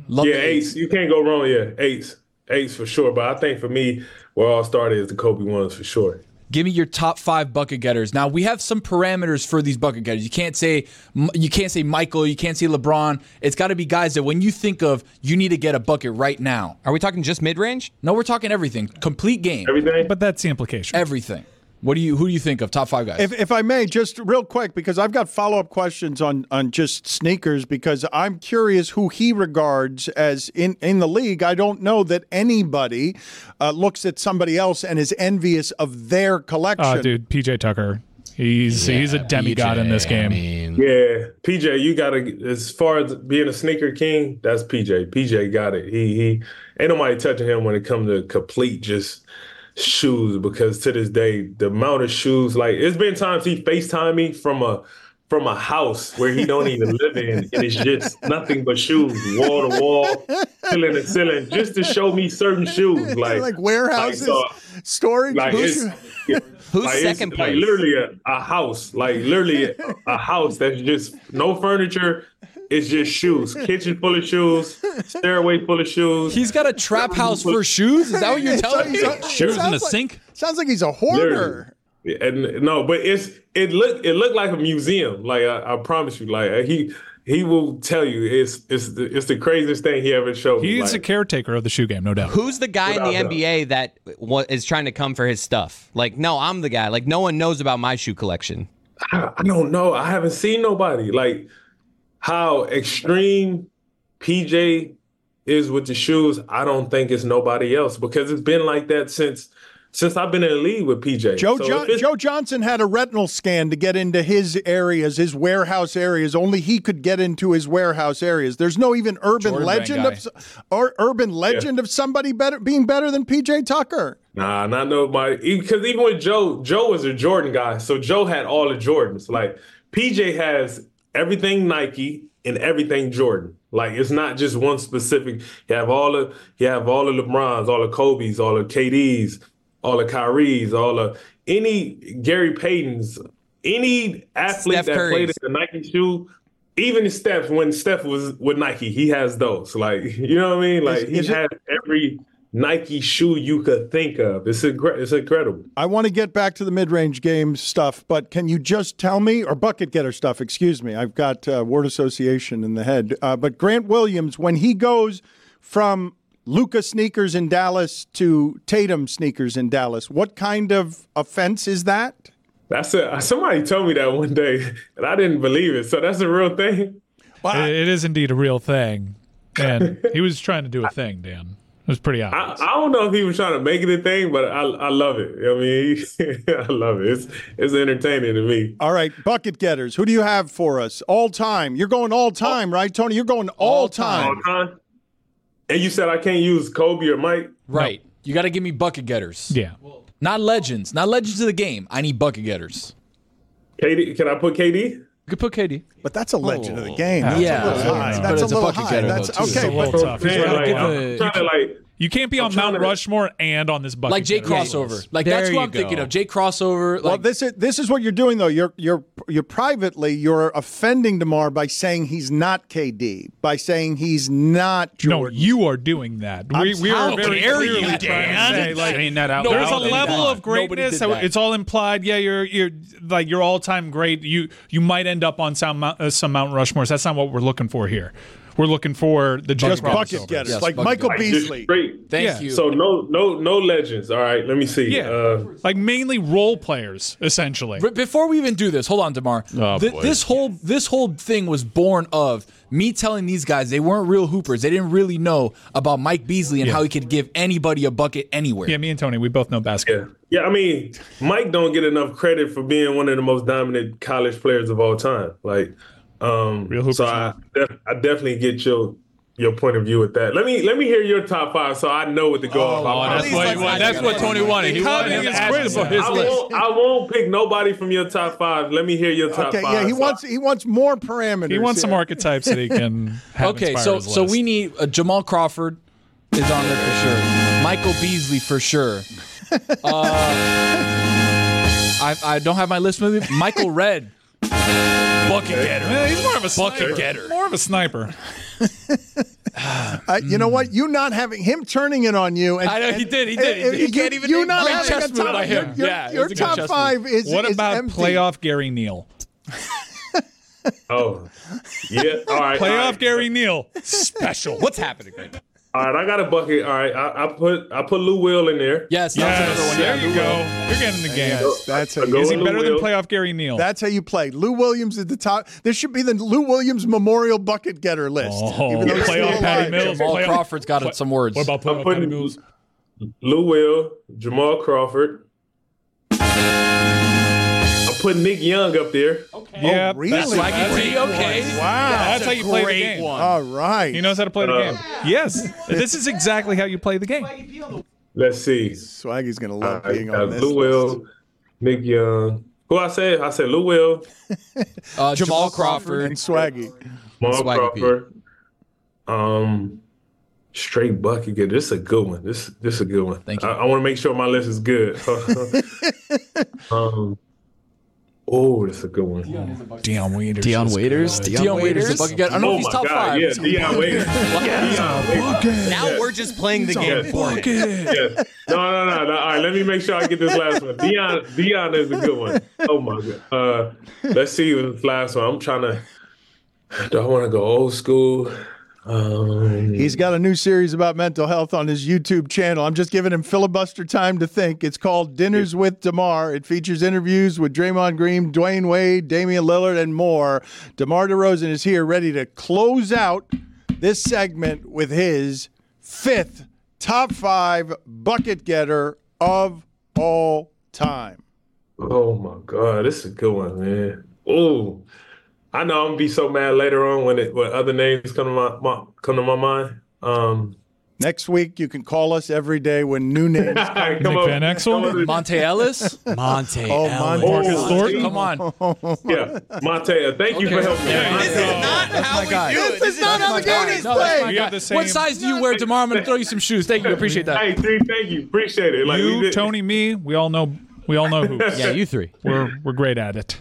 Speaker 16: Love
Speaker 19: yeah,
Speaker 16: the
Speaker 19: eights. You can't go wrong. Yeah, eights, eights for sure. But I think for me, where it all started is the Kobe ones for sure.
Speaker 16: Give me your top five bucket getters. Now we have some parameters for these bucket getters. You can't say you can't say Michael. You can't say LeBron. It's got to be guys that when you think of, you need to get a bucket right now.
Speaker 2: Are we talking just mid range?
Speaker 16: No, we're talking everything. Complete game.
Speaker 19: Everything.
Speaker 8: But that's the implication.
Speaker 16: Everything. What do you? Who do you think of? Top five guys.
Speaker 5: If, if I may, just real quick, because I've got follow up questions on on just sneakers, because I'm curious who he regards as in in the league. I don't know that anybody uh, looks at somebody else and is envious of their collection.
Speaker 8: Oh, dude, PJ Tucker. He's he's a demigod in this game.
Speaker 19: Yeah, PJ, you gotta. As far as being a sneaker king, that's PJ. PJ got it. He he ain't nobody touching him when it comes to complete just shoes. Because to this day, the amount of shoes, like it's been times he Facetime me from a from a house where he don't even live in, and it's just nothing but shoes, wall to wall, ceiling to ceiling, just to show me certain shoes, like
Speaker 5: like warehouses,
Speaker 19: uh,
Speaker 5: storage.
Speaker 19: like
Speaker 5: Who's-
Speaker 19: it's,
Speaker 2: Who's
Speaker 19: like, it's,
Speaker 2: second
Speaker 19: Like
Speaker 2: place?
Speaker 19: literally a, a house, like literally a, a house that's just no furniture. It's just shoes. Kitchen full of shoes. Stairway full of shoes.
Speaker 16: He's got a trap house for shoes. Is that what you're
Speaker 5: Yeah,
Speaker 16: telling me?
Speaker 5: sounds- sounds like- sink. Sounds like he's a hoarder.
Speaker 19: And no, but it's it look it looked like a museum. Like I, I promise you, like he he will tell you it's it's the, it's the craziest thing he ever showed me.
Speaker 8: He's a caretaker of the shoe game, no doubt.
Speaker 2: Who's the guy in the
Speaker 19: Without doubt.
Speaker 2: NBA that wa- trying to come for his stuff? Like, no, I'm the guy. Like, no one knows about my shoe collection.
Speaker 19: I, I don't know. I haven't seen nobody like how extreme PJ is with the shoes. I don't think it's nobody else because it's been like that since since I've been in the league with PJ.
Speaker 5: Joe,
Speaker 19: So
Speaker 5: Jo-
Speaker 19: if it's-
Speaker 5: Joe Johnson had a retinal scan to get into his areas, his warehouse areas. Only he could get into his warehouse areas. There's no even urban
Speaker 16: Jordan
Speaker 5: legend of or urban legend of somebody better being better than PJ Tucker.
Speaker 19: Nah, not nobody. Because even with Joe, Joe was a Jordan guy, so Joe had all the Jordans. Like PJ has everything Nike and everything Jordan. Like it's not just one specific. You have all the you have all the LeBrons, all the Kobe's, all the KD's, all the Kyrie's, all the any Gary Payton's, any athlete
Speaker 2: Steph
Speaker 19: that played in the Nike shoe. Even Steph, when Steph was with Nike, he has those. Like you know what I mean? Like
Speaker 5: Is-
Speaker 19: he
Speaker 5: is it-
Speaker 19: has every Nike shoe you could think of. It's incre- it's incredible.
Speaker 5: I want to get back to the mid-range game stuff, but can you just tell me, or bucket getter stuff? Excuse me, I've got uh, word association in the head. Uh, but Grant Williams, when he goes from Luka sneakers in Dallas to Tatum sneakers in Dallas, what kind of offense is that?
Speaker 19: That's a somebody told me that one day, and I didn't believe it. So that's a real thing.
Speaker 8: It- it is indeed a real thing. And he was trying to do a thing, Dan. It was pretty
Speaker 19: I,
Speaker 8: obvious.
Speaker 19: I don't know if he was trying to make it a thing, but I I love it. I mean, I love it. It's it's entertaining to me.
Speaker 5: All right, bucket getters. Who do you have for us all time? You're going all oh. time, right, Tony? You're going all, time.
Speaker 19: All time. And you said I can't use Kobe or Mike.
Speaker 16: Right. You got to give me bucket getters.
Speaker 8: Yeah.
Speaker 16: Not legends. Not legends of the game. I need bucket getters.
Speaker 19: KD, can I put KD?
Speaker 16: You could put KD.
Speaker 5: But that's a legend of the oh. game. That's
Speaker 16: Yeah,
Speaker 5: a little high. That's a little high. That's okay.
Speaker 8: It's a little
Speaker 5: but-
Speaker 8: tough. He's
Speaker 19: Man,
Speaker 8: gotta
Speaker 19: like,
Speaker 8: give
Speaker 19: I'm trying to like
Speaker 8: You can't be on Mount Rushmore and on this bucket.
Speaker 16: Like Jay
Speaker 8: getter.
Speaker 16: Crossover. Like
Speaker 20: There
Speaker 16: that's what I'm thinking of. Jay Crossover.
Speaker 5: Well,
Speaker 16: Like
Speaker 5: this is this is what you're doing though. You're you're you're privately you're offending DeMar by saying he's not KD, by saying he's not Jordan.
Speaker 8: No, you are doing that.
Speaker 5: I'm
Speaker 8: We, we are
Speaker 5: how
Speaker 8: very clearly
Speaker 5: you, Dan?
Speaker 8: say, like,
Speaker 5: Saying that out
Speaker 8: there's a level
Speaker 5: Nobody
Speaker 8: of greatness.
Speaker 5: that.
Speaker 8: It's all implied. Yeah, you're you're like you're all time great. You you might end up on some uh, some Mount Rushmores. That's not what we're looking for here. We're looking for the
Speaker 5: Just bucket
Speaker 8: Robinsons.
Speaker 5: getters, like Michael
Speaker 19: Like, just
Speaker 5: Beasley.
Speaker 19: straight.
Speaker 8: Thank you.
Speaker 19: So no, no, no legends. All right, let me see.
Speaker 8: Yeah,
Speaker 19: Uh,
Speaker 8: like mainly role players, essentially.
Speaker 16: But before we even do this, hold on, DeMar.
Speaker 8: Oh,
Speaker 16: Th-
Speaker 8: boy.
Speaker 16: this whole this whole thing was born of me telling these guys they weren't real hoopers. They didn't really know about Mike Beasley and
Speaker 8: Yeah.
Speaker 16: how he could give anybody a bucket anywhere.
Speaker 8: Yeah, me and Tony, we both know basketball.
Speaker 19: yeah, I mean, Mike don't get enough credit for being one of the most dominant college players of all time. Like, um, so I, def- I definitely get your your point of view with that. Let me let me hear your top five so I know what to go
Speaker 8: Oh,
Speaker 19: off.
Speaker 8: that's what he wanted- that's what Tony wanted. He wanted him to ask for his
Speaker 19: I
Speaker 8: list.
Speaker 19: Won't, I won't pick nobody from your top five. Let me hear your top
Speaker 5: Okay,
Speaker 19: five.
Speaker 5: yeah, he
Speaker 19: So
Speaker 5: wants he wants more parameters.
Speaker 8: He wants some
Speaker 5: here.
Speaker 8: archetypes that he can have
Speaker 16: okay, so
Speaker 8: his
Speaker 16: so
Speaker 8: list.
Speaker 16: we need uh, Jamal Crawford is on there for sure. Michael Beasley for sure. Uh, I I don't have my list with me. Michael Redd, bucket getter.
Speaker 8: Yeah, he's more of a
Speaker 16: bucket
Speaker 8: sniper.
Speaker 16: getter.
Speaker 8: More of a sniper.
Speaker 5: Uh, you know what? You not having him turning it on you. And,
Speaker 16: I know, he did, he did.
Speaker 5: And-
Speaker 16: did. He
Speaker 5: you,
Speaker 16: can't even
Speaker 5: You
Speaker 16: name
Speaker 5: not
Speaker 16: great
Speaker 5: having
Speaker 16: chess
Speaker 5: a top.
Speaker 16: by him.
Speaker 5: your,
Speaker 16: Yeah,
Speaker 5: your
Speaker 16: was a good
Speaker 5: top
Speaker 16: chess
Speaker 5: five
Speaker 16: move.
Speaker 5: is
Speaker 8: what
Speaker 5: is
Speaker 8: about
Speaker 5: empty.
Speaker 8: playoff Gary Neal?
Speaker 19: Oh, yeah. All right.
Speaker 8: Playoff
Speaker 19: right.
Speaker 8: Gary Neal. Special. What's happening?
Speaker 19: All right, I got a bucket. All right, I, I put I put Lou Will in there.
Speaker 16: Yes,
Speaker 8: Yes, there you go. You're getting the game.
Speaker 5: Yes, that's how you
Speaker 8: Is he
Speaker 19: Lou
Speaker 8: better than playoff Gary Neal?
Speaker 5: That's how you play. Lou Williams at the top. This should be the Lou Williams Memorial Bucket Getter list.
Speaker 8: Oh,
Speaker 5: even though he's
Speaker 8: playoff
Speaker 5: still
Speaker 8: Patty
Speaker 5: alive.
Speaker 8: Mills.
Speaker 16: Jamal
Speaker 8: Playoff-
Speaker 16: Crawford's got
Speaker 8: What-
Speaker 16: some words.
Speaker 8: What about
Speaker 19: I'm
Speaker 8: playoff
Speaker 19: putting
Speaker 8: Patty Mills?
Speaker 19: Lou Will, Jamal Crawford. I'm putting Nick Young up there.
Speaker 8: Yeah,
Speaker 5: really?
Speaker 8: That's,
Speaker 5: Swaggy
Speaker 8: that's,
Speaker 16: T, okay.
Speaker 5: Wow.
Speaker 8: that's how you play the
Speaker 16: great
Speaker 8: game.
Speaker 16: one.
Speaker 5: All right.
Speaker 8: He knows how to play the
Speaker 19: Uh,
Speaker 8: game. Yes, this is exactly how you play the game.
Speaker 19: Let's see.
Speaker 5: Swaggy's gonna love
Speaker 19: I
Speaker 5: being
Speaker 19: got
Speaker 5: on this.
Speaker 19: Lou
Speaker 5: list.
Speaker 19: Will, Nick Young. Who I said? I said Lou Will,
Speaker 16: Uh, Jamal Crawford.
Speaker 5: and Swaggy.
Speaker 19: Jamal
Speaker 16: Swaggy P.
Speaker 19: Crawford. Um, straight bucket getter. This is a good one. This this is a good one.
Speaker 16: Thank you.
Speaker 19: I, I want to make sure my list is good. um, oh, that's a good one.
Speaker 8: Dion Waiters.
Speaker 9: Dion Waiters?
Speaker 8: good.
Speaker 16: Dion Waiters,
Speaker 9: Waiters?
Speaker 16: a bucket getter. I don't know
Speaker 19: Oh
Speaker 16: if he's
Speaker 19: my
Speaker 16: top
Speaker 19: God!
Speaker 16: five.
Speaker 19: Yeah, Dion Waiters. Dion Waiters.
Speaker 2: Now we're just playing the game for him.
Speaker 19: Yeah. No, no, no, no. All right, let me make sure I get this last one. Dion, Dion is a good one. Oh my god. Uh, let's see this last one. I'm trying to. Do I want to go old school? Um,
Speaker 5: He's got a new series about mental health on his YouTube channel. I'm just giving him filibuster time to think. It's called Dinners with DeMar. It features interviews with Draymond Green, Dwyane Wade, Damian Lillard, and more. DeMar DeRozan is here ready to close out this segment with his fifth top five bucket getter of all time.
Speaker 19: oh my god, this is a good one, man. Oh, I know I'm gonna be so mad later on when it when other names come to my, my come to my mind. Um,
Speaker 5: Next week, you can call us every day when new names
Speaker 19: come
Speaker 8: Nick Van Exel?
Speaker 16: Monta Ellis.
Speaker 9: Monta
Speaker 5: Oh,
Speaker 9: Ellis.
Speaker 8: Marcus
Speaker 19: Oh,
Speaker 8: Thornton.
Speaker 16: Come on.
Speaker 19: Yeah, Monta. Thank you for
Speaker 16: Okay.
Speaker 19: helping me.
Speaker 2: This is not how we do it.
Speaker 5: This is not how the game is played.
Speaker 16: my
Speaker 8: We
Speaker 16: guy.
Speaker 8: have the same-
Speaker 16: What size do you wear, tomorrow? I'm going to throw you some shoes. Thank you. Appreciate that.
Speaker 19: Hey, three, thank you. Appreciate it. Like
Speaker 8: You, Tony, me, we all know. We all know who.
Speaker 9: Yeah, you three.
Speaker 8: We're we're great at it.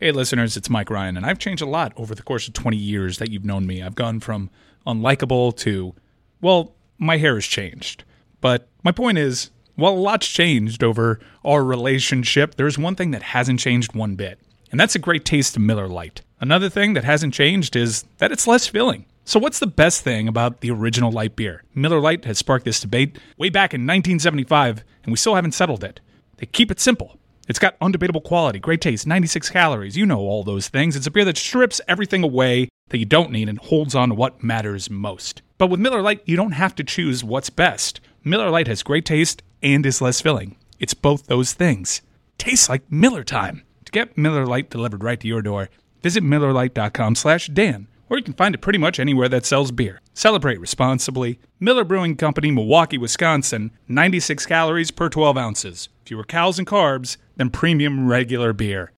Speaker 8: Hey, listeners, it's Mike Ryan, and I've changed a lot over the course of 20 years that you've known me. I've gone from unlikable to, well, my hair has changed. But my point is, while a lot's changed over our relationship, there's one thing that hasn't changed one bit, and that's a great taste of Miller Lite. Another thing that hasn't changed is that it's less filling. So, what's the best thing about the original light beer? Miller Lite has sparked this debate way back in 1975, and we still haven't settled it. They keep it simple. It's got undebatable quality, great taste, 96 calories. You know all those things. It's a beer that strips everything away that you don't need and holds on to what matters most. But with Miller Lite, you don't have to choose what's best. Miller Lite has great taste and is less filling. It's both those things. Tastes like Miller time. To get Miller Lite delivered right to your door, visit MillerLite.com slash Dan, or you can find it pretty much anywhere that sells beer. Celebrate responsibly. Miller Brewing Company, Milwaukee, Wisconsin, 96 calories per 12 ounces. Fewer calories and carbs than premium regular beer.